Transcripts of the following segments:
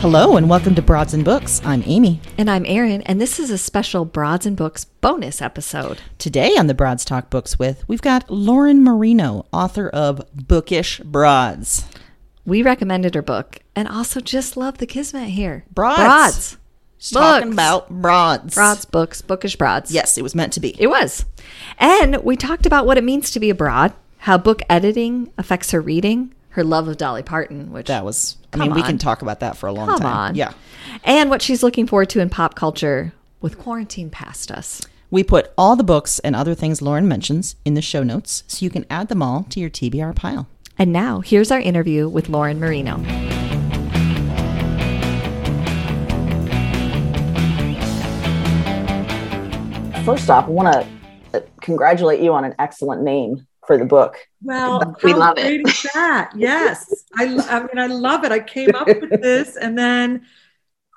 Hello and welcome to Broads and Books. I'm Amy. And I'm Erin, and this is a special Broads and Books bonus episode. Today on the Broads Talk Books with, we've got Lauren Marino, author of Bookish Broads. We recommended her book and also just love the kismet here. Broads. Broads. She's talking Books. about broads. Broads, books, bookish broads. Yes, it was meant to be. It was. And we talked about what it means to be a broad, how book editing affects her reading, her love of Dolly Parton, which that was, I Come mean, we can talk about that for a long come time. on. Yeah. And what she's looking forward to in pop culture with quarantine past us. We put all the books and other things Lauren mentions in the show notes so you can add them all to your TBR pile. And now here's our interview with Lauren Marino. First off, I want to uh, congratulate you on an excellent name for the book. Well, We love it. that? Yes, I, I mean, I love it. I came up with this, and then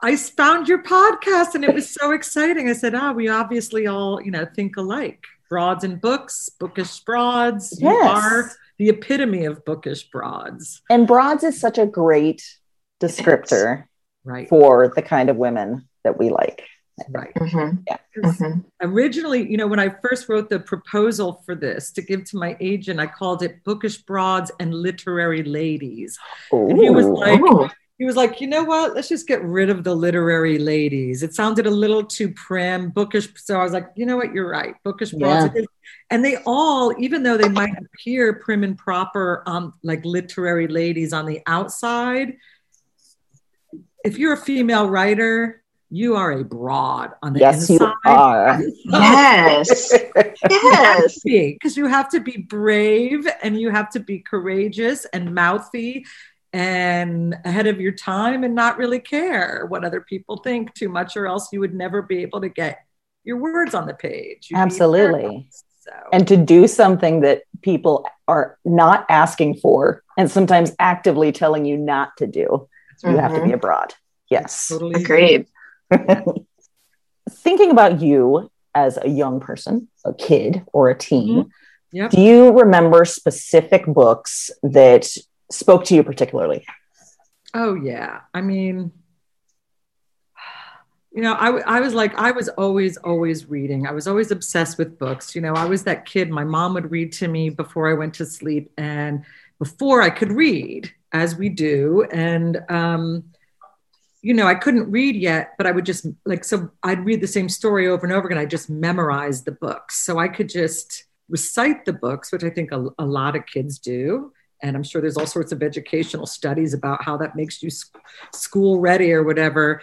I found your podcast, and it was so exciting. I said, "Ah, we obviously all, you know, think alike. Broads and books, bookish broads. You Yes. are the epitome of bookish broads, And broads is such a great descriptor right? for the kind of women that we like. Right. Yeah. 'Cause Originally, you know, when I first wrote the proposal for this to give to my agent, I called it "Bookish Broads and Literary Ladies." And he was Ooh. like, he was like, you know what? Let's just get rid of the literary ladies. It sounded a little too prim, bookish. So I was like, you know what? You're right. Bookish broads. Yeah. And they all, even though they might appear prim and proper, um, like literary ladies on the outside, if you're a female writer, you are a broad on the yes, you inside. are. Yes. yes. because you have to be brave and you have to be courageous and mouthy and ahead of your time and not really care what other people think too much or else you would never be able to get your words on the page You'd Absolutely. so And to do something that people are not asking for and sometimes actively telling you not to do, you have to be mm-hmm. a broad. Yes. totally Agreed. Thinking about you as a young person, a kid, or a teen, Yep. do you remember specific books that spoke to you particularly? Oh yeah. I mean, you know, I, I was like, I was always, always reading. I was always obsessed with books. You know, I was that kid. My mom would read to me before I went to sleep and before I could read, as we do. And, um, you know, I couldn't read yet, but I would just like, so I'd read the same story over and over again. I just memorized the books. So I could just recite the books, which I think a, a lot of kids do. and I'm sure there's all sorts of educational studies about how that makes you sc- school ready or whatever.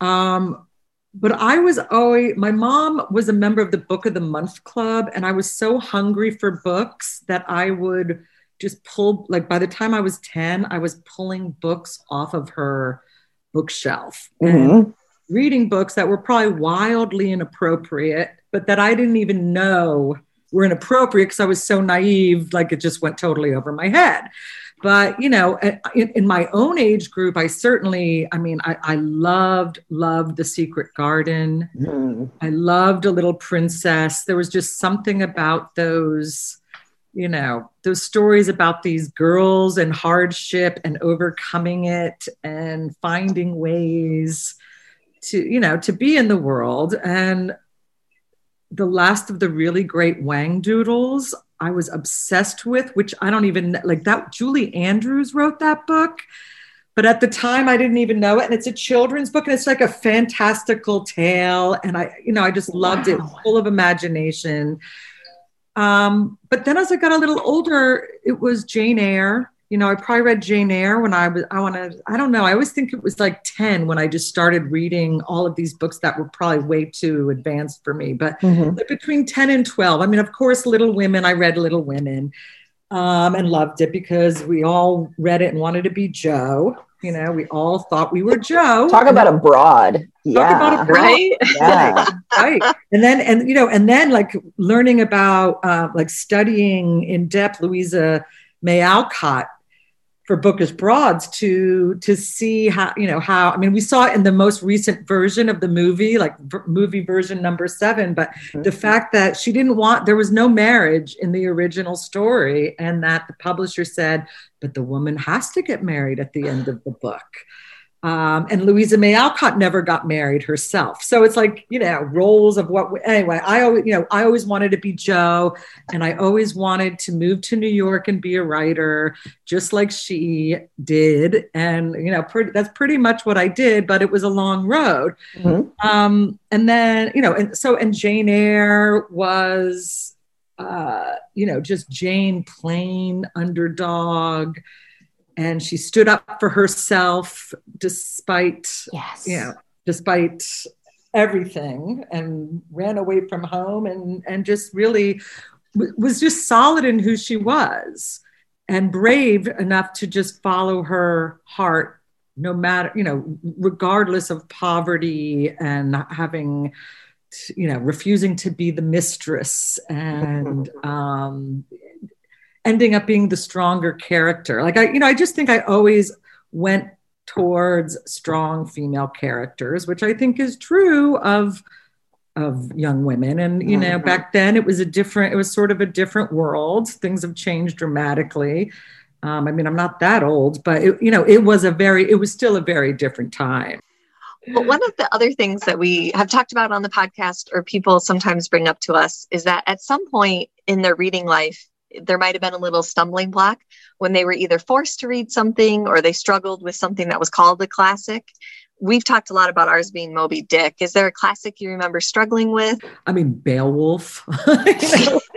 Um, but I was always, my mom was a member of the Book of the Month Club, and I was so hungry for books that I would just pull, like, by the time I was 10, I was pulling books off of her bookshelf and Mhm. reading books that were probably wildly inappropriate, but that I didn't even know were inappropriate because I was so naive, like it just went totally over my head. But, you know, in, in my own age group, I certainly, I mean, I, I loved, loved The Secret Garden. Mhm. I loved A Little Princess. There was just something about those, you know, those stories about these girls and hardship and overcoming it and finding ways to, you know, to be in the world. And the last of the really great Whangdoodles, I was obsessed with, which I don't even like that. Julie Andrews wrote that book. But at the time, I didn't even know it. And it's a children's book, and it's like a fantastical tale. And I, you know, I just loved it, full of imagination. Um, but then as I got a little older, it was Jane Eyre. You know, I probably read Jane Eyre when I was, I want to, I don't know. I always think it was like 10 when I just started reading all of these books that were probably way too advanced for me. But Mhm. like between 10 and 12, I mean, of course, Little Women, I read Little Women um, and loved it because we all read it and wanted to be Jo. You know, we all thought we were Jo. Talk about a broad. Yeah. about a broad. Right? yeah. right and then and you know and then like learning about uh, like studying in depth louisa may alcott for bookish broads to to see how you know how i mean we saw it in the most recent version of the movie like v- movie version number seven but mm-hmm. the fact that she didn't want there was no marriage in the original story and that the publisher said but the woman has to get married at the end of the book um, and Louisa May Alcott never got married herself. So it's like, you know, roles of what, we, anyway, I always, you know, I always wanted to be Jo and I always wanted to move to New York and be a writer just like she did. And, you know, pretty, that's pretty much what I did, but it was a long road. Mhm. Um, and then, you know, and so, and Jane Eyre was, uh, you know, just Jane plain underdog. And she stood up for herself despite Yes. you know, despite everything and ran away from home and and just really w- was just solid in who she was and brave enough to just follow her heart no matter you know regardless of poverty and not having you know refusing to be the mistress and um ending up being the stronger character like i you know i just think i always went towards strong female characters, which I think is true of of young women. And you know, Mhm. back then it was a different, it was sort of a different world. Things have changed dramatically. Um, I mean, I'm not that old, but it, you know, it was a very, it was still a very different time. Well, one of the other things that we have talked about on the podcast, or people sometimes bring up to us, is that at some point in their reading life, there might have been a little stumbling block when they were either forced to read something or they struggled with something that was called a classic. We've talked a lot about ours being Moby Dick. Is there a classic you remember struggling with? I mean, Beowulf.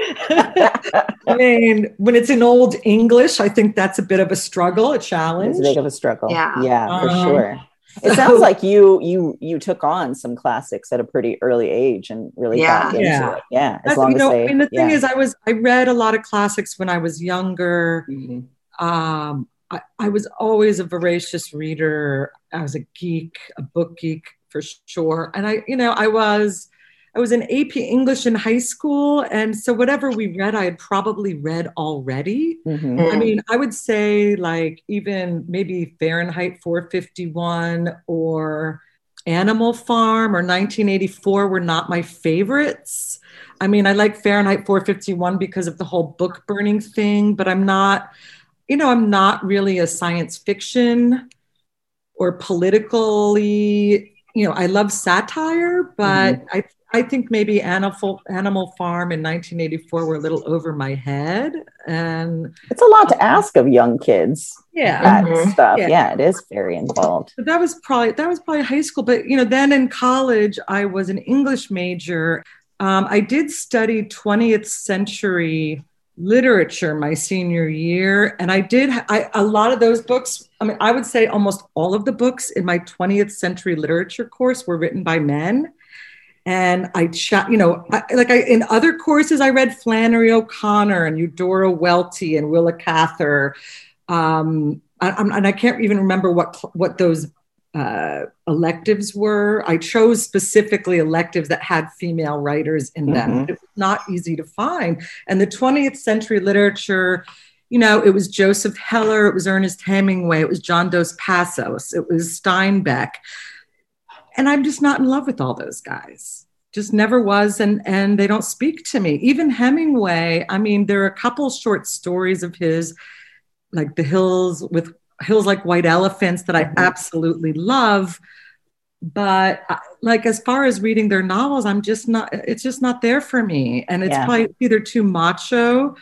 I mean, when it's in old English, I think that's a bit of a struggle, a challenge. It's big of a struggle. Yeah. Yeah, for Um, sure. It so- sounds like you you you took on some classics at a pretty early age and really Yeah. got into Yeah. it. Yeah, as That's- long you know, as they. I mean, the thing yeah. is, I was I read a lot of classics when I was younger. Mhm. Um, I, I was always a voracious reader. I was a geek, a book geek for sure. And I, you know, I was I was in AP English in high school, and so whatever we read, I had probably read already. Mhm. I mean, I would say like even maybe Fahrenheit 451 or Animal Farm or 1984 were not my favorites. I mean, I like Fahrenheit 451 because of the whole book burning thing, but I'm not, you know, I'm not really a science fiction or politically, you know, I love satire, but I I think maybe Animal Animal Farm in 1984 were a little over my head, and It's a lot to ask of young kids. yeah, That Mhm. stuff. Yeah. Yeah. it is very involved. But that was probably that was probably high school. But you know, then in college, I was an English major. Um, I did study 20th century literature my senior year and i did I, a lot of those books i mean i would say almost all of the books in my 20th century literature course were written by men and i shot you know I, like I, in other courses i read flannery o'connor and eudora welty and willa cather um, I, and i can't even remember what what those uh, electives were. I chose specifically electives that had female writers in them. Mm-hmm. It was not easy to find. And the 20th century literature, you know, it was Joseph Heller, it was Ernest Hemingway, it was John Dos Passos, it was Steinbeck. And I'm just not in love with all those guys. Just never was, and and they don't speak to me. Even Hemingway. I mean, there are a couple short stories of his, like The Hills with hills like white elephants that I mm-hmm. absolutely love. But like as far as reading their novels, I'm just not. It's just not there for me, and it's yeah. probably either too macho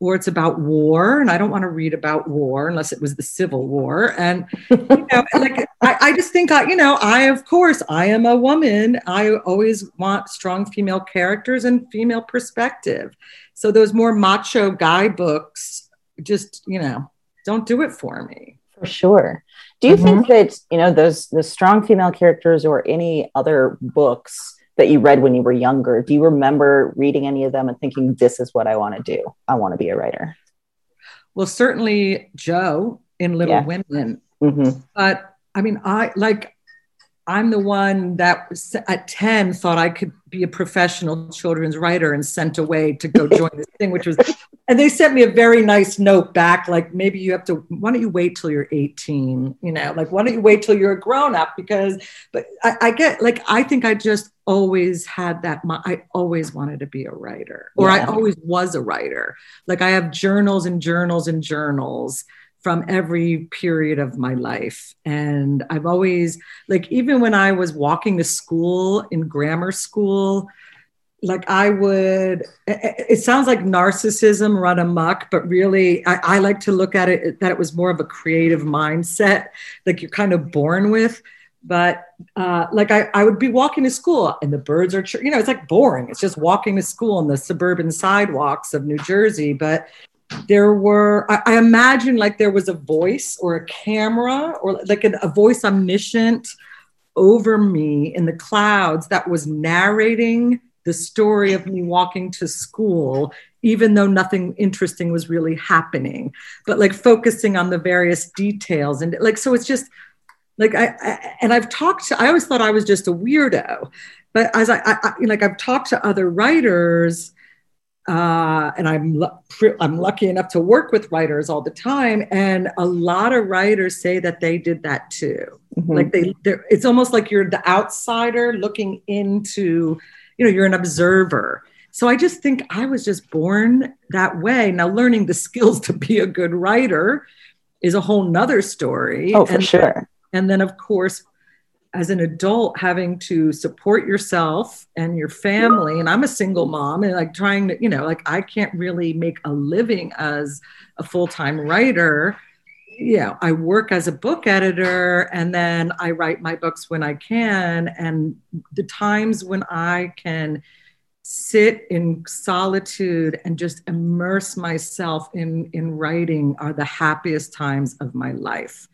or it's about war and i don't want to read about war unless it was the civil war and you know like I, I, just think i you know i of course i am a woman i always want strong female characters and female perspective so those more macho guy books just you know don't do it for me for sure. Do you mm-hmm. think that you know those the strong female characters or any other books that you read when you were younger? Do you remember reading any of them and thinking, "This is what I want to do. I want to be a writer"? Well, certainly Jo in Little yeah. Women, mm-hmm. but I mean, I like I'm the one that at 10 thought I could be a professional children's writer and sent away to go join this thing, which was, and they sent me a very nice note back, like maybe you have to, why don't you wait till you're 18? You know, like why don't you wait till you're a grown up? Because, but I, I get, like, I think I just always had that, I always wanted to be a writer, or yeah. I always was a writer. Like I have journals and journals and journals from every period of my life. And I've always, like, even when I was walking to school in grammar school, like I would, it sounds like narcissism run amok, but really, I, I like to look at it that it was more of a creative mindset, like you're kind of born with but uh, like I, I would be walking to school and the birds are you know it's like boring it's just walking to school on the suburban sidewalks of new jersey but there were I, I, imagine like there was a voice or a camera or like a, a voice omniscient over me in the clouds that was narrating the story of me walking to school even though nothing interesting was really happening but like focusing on the various details. And like so it's just like I, I and i've talked to i always thought i was just a weirdo but as I, I like i've talked to other writers uh, and I'm I'm lucky enough to work with writers all the time, and a lot of writers say that they did that too. Mm-hmm. Like they, it's almost like you're the outsider looking into, you know, you're an observer. So I just think I was just born that way. Now, learning the skills to be a good writer is a whole nother story. Oh, for and, sure. And then, of course, as an adult having to support yourself and your family. And i'm a single mom and like trying to you know like i can't really make a living as a full-time writer. Yeah i work as a book editor and then i write my books when i can. And the times when i can sit in solitude and just immerse myself in in writing are the happiest times of my life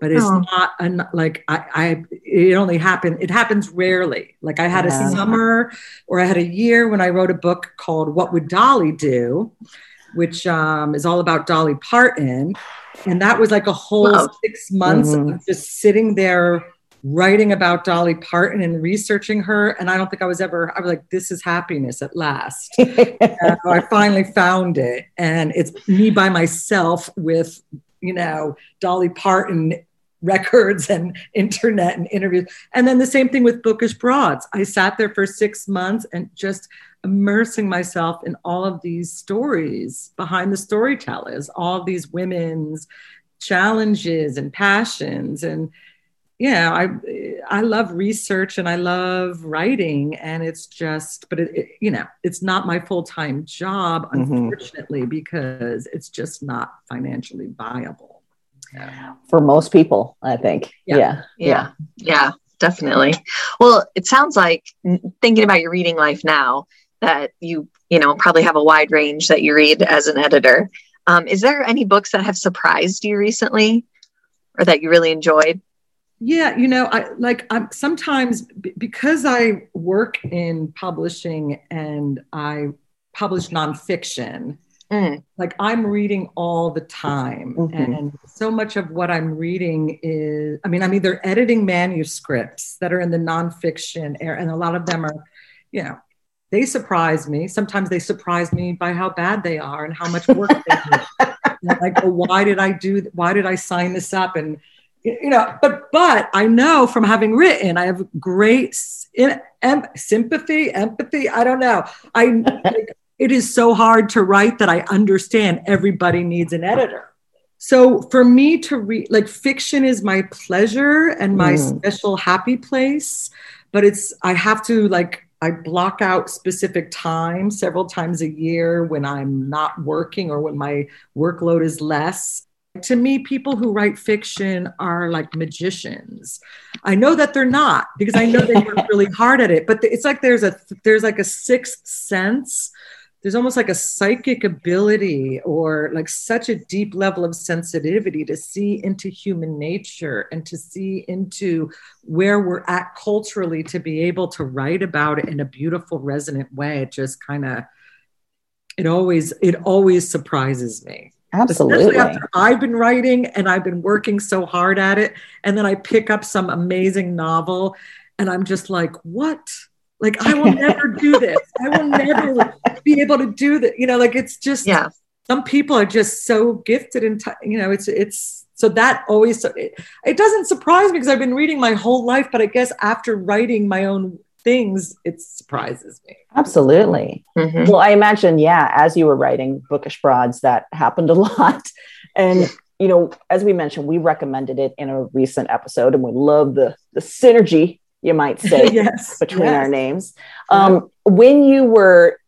but it's oh. not an, like I, I it only happened it happens rarely like i had yeah. a summer or i had a year when i wrote a book called what would dolly do which um, is all about dolly parton and that was like a whole wow. six months mm-hmm. of just sitting there writing about dolly parton and researching her and i don't think i was ever i was like this is happiness at last i finally found it and it's me by myself with you know dolly parton records and internet and interviews. And then the same thing with Bookish Broads. I sat there for six months and just immersing myself in all of these stories behind the storytellers, all of these women's challenges and passions. And yeah, I I love research and I love writing, and it's just, but it, it you know, it's not my full time job, mm-hmm. unfortunately, mm-hmm. because it's just not financially viable for most people, I think. Yeah. Yeah. Yeah. yeah. definitely. Well, it sounds like thinking about your reading life now, that you you know probably have a wide range that you read as an editor. Um, is there any books that have surprised you recently, or that you really enjoyed? Yeah, you know, I like I'm sometimes b- because I work in publishing and I publish nonfiction. Mm. Like I'm reading all the time, Mhm. and so much of what I'm reading is, I mean, I'm either editing manuscripts that are in the nonfiction area, and a lot of them are, you know, they surprise me. Sometimes they surprise me by how bad they are and how much work they do. Like, oh, why did I do? Why did I sign this up? And you know, but but I know from having written, I have great in, em, sympathy, empathy. I don't know. I like, it is so hard to write that I understand everybody needs an editor. So for me to read, like fiction is my pleasure and my Mm. special happy place, but it's I have to like I block out specific times several times a year when I'm not working or when my workload is less. To me, people who write fiction are like magicians. I know that they're not because I know they work really hard at it, but it's like there's a there's like a sixth sense. There's almost like a psychic ability or like such a deep level of sensitivity to see into human nature and to see into where we're at culturally to be able to write about it in a beautiful resonant way. It just kind of it always it always surprises me Absolutely. especially after I've been writing and I've been working so hard at it. And then I pick up some amazing novel and I'm just like, what? Like, I will never do this. I will never be able to do that. You know, like it's just, Yeah. some people are just so gifted and, t- you know, it's, it's, so that always, it, it doesn't surprise me because I've been reading my whole life, but I guess after writing my own things, it surprises me. Absolutely. Mhm. Well, I imagine, yeah, as you were writing Bookish Broads, that happened a lot. And, you know, as we mentioned, we recommended it in a recent episode and we love the, the synergy, you might say, yes. between yes. our names. Um, when you were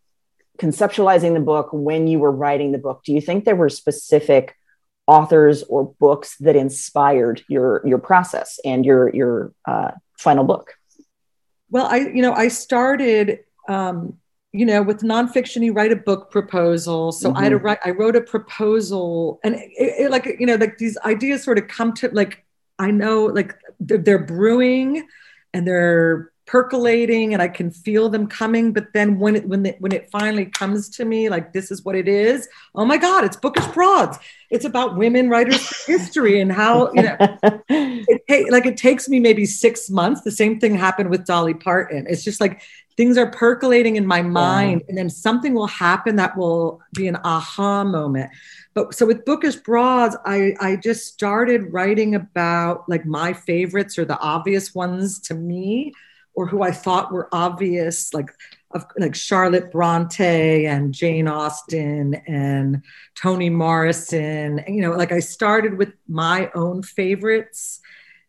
conceptualizing the book, when you were writing the book, do you think there were specific authors or books that inspired your your process and your your uh, final book? Well, I, you know, I started, um, you know, with nonfiction, you write a book proposal. So I had to write, I wrote a proposal and it, it, like, you know, like these ideas sort of come to like, I know like they're, they're brewing and they're percolating and I can feel them coming. But then when it, when it, when it finally comes to me, like, this is what it is. Oh my God, it's bookish broads. It's about women writers history and how, you know, it like it takes me maybe six months. The same thing happened with Dolly Parton. It's just like things are percolating in my mind, and then something will happen that will be an aha moment. But so with Bookish Broads, I I just started writing about like my favorites or the obvious ones to me, or who I thought were obvious, like of like Charlotte Bronte and Jane Austen and Toni Morrison. And, you know, like I started with my own favorites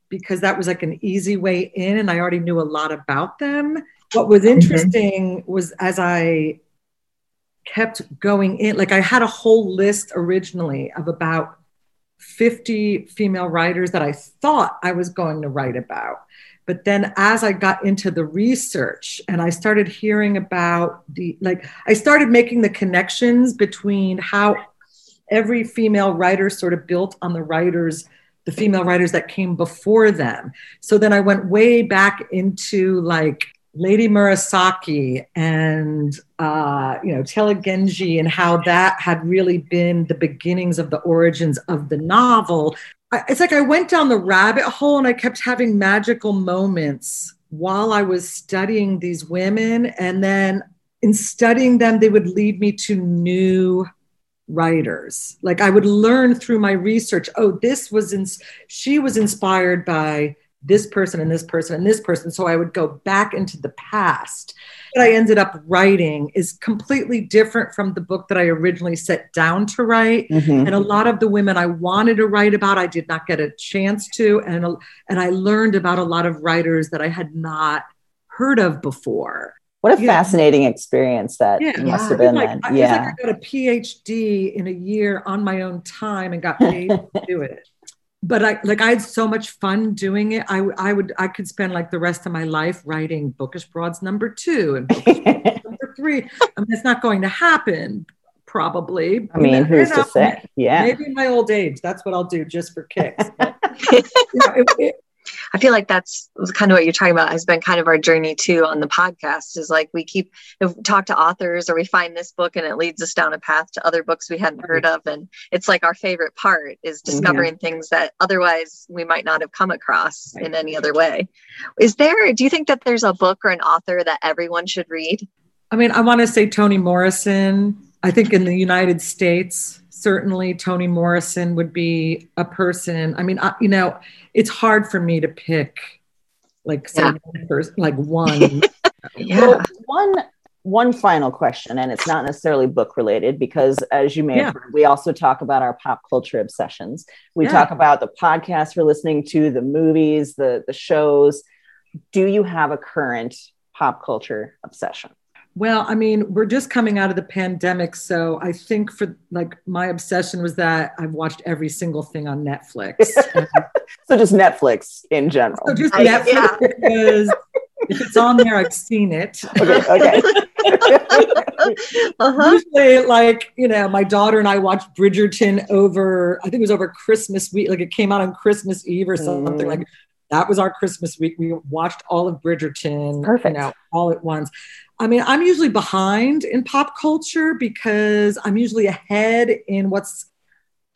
because that was like an easy way in and I already knew a lot about them. What was mm-hmm. interesting was as I kept going in, like I had a whole list originally of about 50 female writers that I thought I was going to write about. But then as I got into the research and I started hearing about the, like, I started making the connections between how every female writer sort of built on the writers the female writers that came before them so then i went way back into like lady murasaki and uh, you know Tale of Genji and how that had really been the beginnings of the origins of the novel. I, it's like i went down the rabbit hole and i kept having magical moments while i was studying these women. And then in studying them they would lead me to new writers. Like i would learn through my research oh this was in she was inspired by this person and this person and this person so i would go back into the past what i ended up writing is completely different from the book that i originally set down to write Mhm. and a lot of the women i wanted to write about i did not get a chance to and and i learned about a lot of writers that i had not heard of before What a Yeah. fascinating experience that yeah, must have been like, then. I- Yeah. like I got a PhD in a year on my own time and got paid to do it. But I like I had so much fun doing it. I I would I could spend like the rest of my life writing Bookish Broads number two and Broads number three. I mean, it's not going to happen, probably. I mean, who's to say? Yeah. Maybe in my old age, that's what I'll do just for kicks. But, you know, it- it- I feel like that's kind of what you're talking about has been kind of our journey too on the podcast is like we keep if we talk to authors or we find this book and it leads us down a path to other books we hadn't heard of and it's like our favorite part is mm-hmm. discovering things that otherwise we might not have come across in any other way. Is there do you think that there's a book or an author that everyone should read? I mean, I want to say Toni Morrison. I think in the United States, certainly Toni Morrison would be a person. I mean, I, you know, it's hard for me to pick like say Yeah. one person, like one. Well, one one final question, and it's not necessarily book related because, as you may Yeah. have heard, we also talk about our pop culture obsessions. We Yeah. talk about the podcasts we're listening to, the movies, the the shows. Do you have a current pop culture obsession? Well, I mean, we're just coming out of the pandemic, so I think for like my obsession was that I've watched every single thing on Netflix. So just Netflix in general. so just I- Netflix yeah. because if it's on there, I've seen it. okay, okay. Uh-huh. Usually, like you know, my daughter and I watched Bridgerton over. I think it was over Christmas week. Like it came out on Christmas Eve or something. Mm. Like that was our Christmas week. We watched all of Bridgerton. Perfect. You know, all at once. I mean, I'm usually behind in pop culture because I'm usually ahead in what's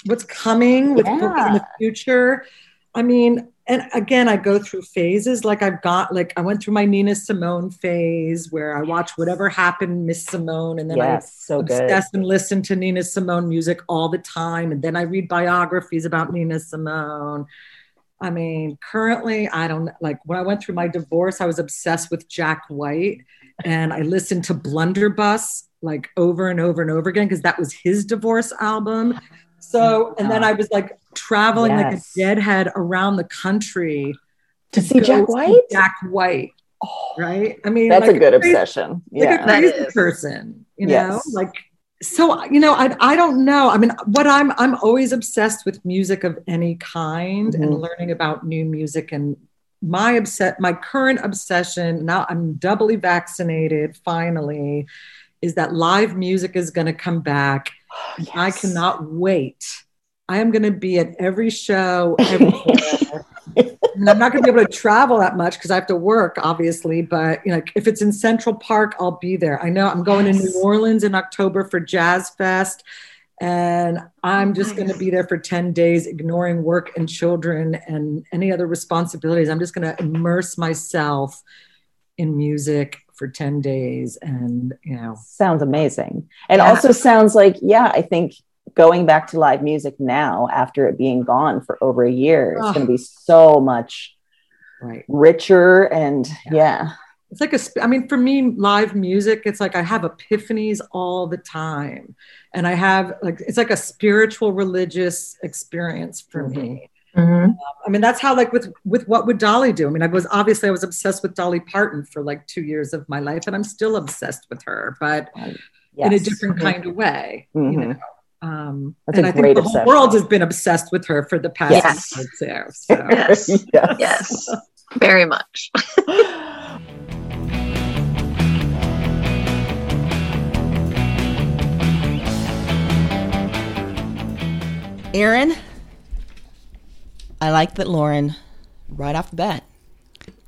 what's coming with books in the future. I mean, and again, I go through phases. Like I've got, like I went through my Nina Simone phase where I watch whatever happened, Miss Simone, and then I yes, so good. and listen to Nina Simone music all the time. And then I read biographies about Nina Simone. I mean, currently, I don't like when I went through my divorce, I was obsessed with Jack White and I listened to Blunderbuss like over and over and over again because that was his divorce album. So, and then I was like traveling like a deadhead around the country To see go Jack see White? Jack White, Oh, right? I mean, that's like a good crazy- obsession. like Yeah. a That crazy is. person, you know, like so you know I, I don't know i mean what i'm i'm always obsessed with music of any kind and Mhm. learning about new music and my upset my current obsession now i'm doubly vaccinated finally is that live music is going to come back oh, i Yes. cannot wait i am going to be at every show everywhere and I'm not going to be able to travel that much because I have to work, obviously. But you know, if it's in Central Park, I'll be there. I know I'm going to New Orleans in October for Jazz Fest, and I'm just going to be there for ten days, ignoring work and children and any other responsibilities. I'm just going to immerse myself in music for ten days, and you know, sounds amazing and Yeah. also sounds like yeah i think going back to live music now after it being gone for over a year it's going to be so much right. richer and yeah It's like a i mean, for me, live music, it's like I have epiphanies all the time. And I have like, it's like a spiritual religious experience for me. Mhm. I mean, that's how like with, with what would Dolly do? I mean, I was obviously I was obsessed with Dolly Parton for like two years of my life and I'm still obsessed with her, but in a different kind of way, you Mhm. know? Um, That's and a I think the whole obsession. world has been obsessed with her for the past Yes. year so. So. Yes. yes. Yes. Very much. Erin, I like that Lauren, right off the bat,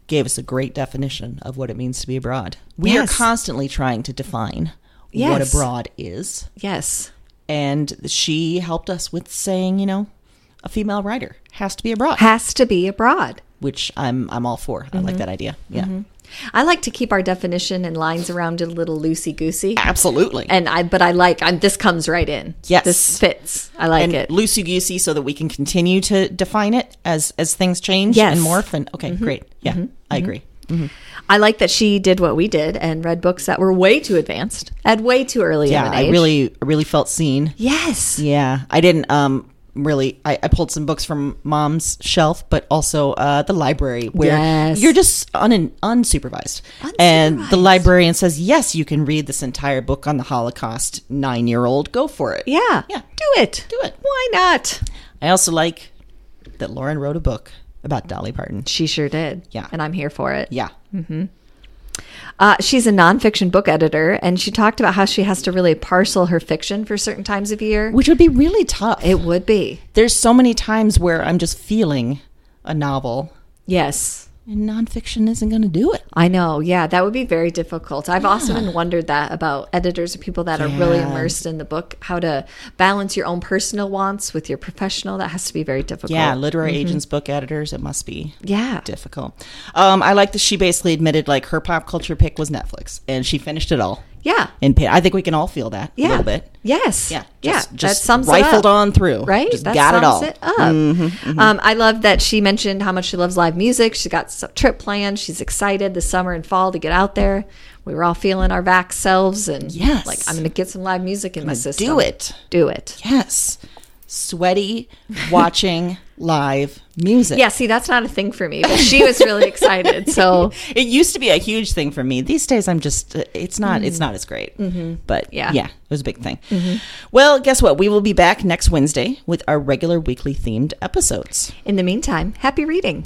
gave us a great definition of what it means to be a broad. We Yes. are constantly trying to define what a broad is. Yes. And she helped us with saying, you know, a female writer has to be a broad, Has to be a broad. which I'm I'm all for. I like mm-hmm. that idea. Yeah. Mm-hmm. I like to keep our definition and lines around it a little loosey goosey. Absolutely. And I, but I like, I'm, this comes right in. Yes. This fits. I like and it. loosey goosey so that we can continue to define it as as things change Yes. and morph and okay, mm-hmm. great. Yeah, mm-hmm. I mm-hmm. agree. I like that she did what we did and read books that were way too advanced at way too early Yeah, I really really felt seen. Yes. Yeah, I didn't um really I, I pulled some books from mom's shelf, but also uh, the library where Yes. you're just un, unsupervised. And the librarian says, "Yes, you can read this entire book on the Holocaust. Nine year old, go for it." Yeah. Yeah. Do it. Do it. Why not? I also like that Lauren wrote a book about Dolly Parton. She sure did. Yeah. And I'm here for it. Yeah. Uh, she's a nonfiction book editor, and she talked about how she has to really parcel her fiction for certain times of year. Which would be really tough. It would be. There's so many times where I'm just feeling a novel, Yes. And nonfiction isn't going to do it. I know. Yeah, that would be very difficult. I've often wondered that about editors or people that are really immersed in the book, how to balance your own personal wants with your professional. That has to be very difficult. Yeah, literary agents, book editors, it must be Yeah. difficult. Um, I like that she basically admitted like her pop culture pick was Netflix, and she finished it all. Yeah. And pa- I think we can all feel that Yeah. a little bit. Yes. Yeah, yeah. just- just that sums rifled it on through. Right. Just that got it all. up. Mm-hmm, Um, I love that she mentioned how much she loves live music. She's got a trip planned. She's excited this summer and fall to get out there. We were all feeling our vax selves, and Yes. like I'm going to get some live music in my system. Do it. Do it. Yes. Sweaty watching live music. Yeah. See, that's not a thing for me, but she was really excited. So It used to be a huge thing for me. These days, I'm just, uh, it's not, it's not as great. But Mm-hmm. Yeah. yeah, it was a big thing. Well, guess what? We will be back next Wednesday with our regular weekly themed episodes. in the meantime, happy reading.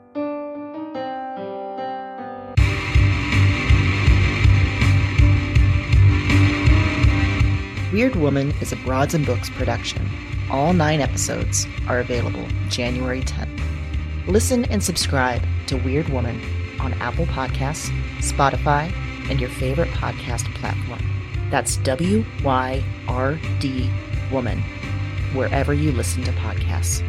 Wyrd Woman is a Broads and Books production. All nine episodes are available January 10th. Listen and subscribe to Wyrd Woman on Apple Podcasts, Spotify, and your favorite podcast platform. That's W Y R D Woman, wherever you listen to podcasts.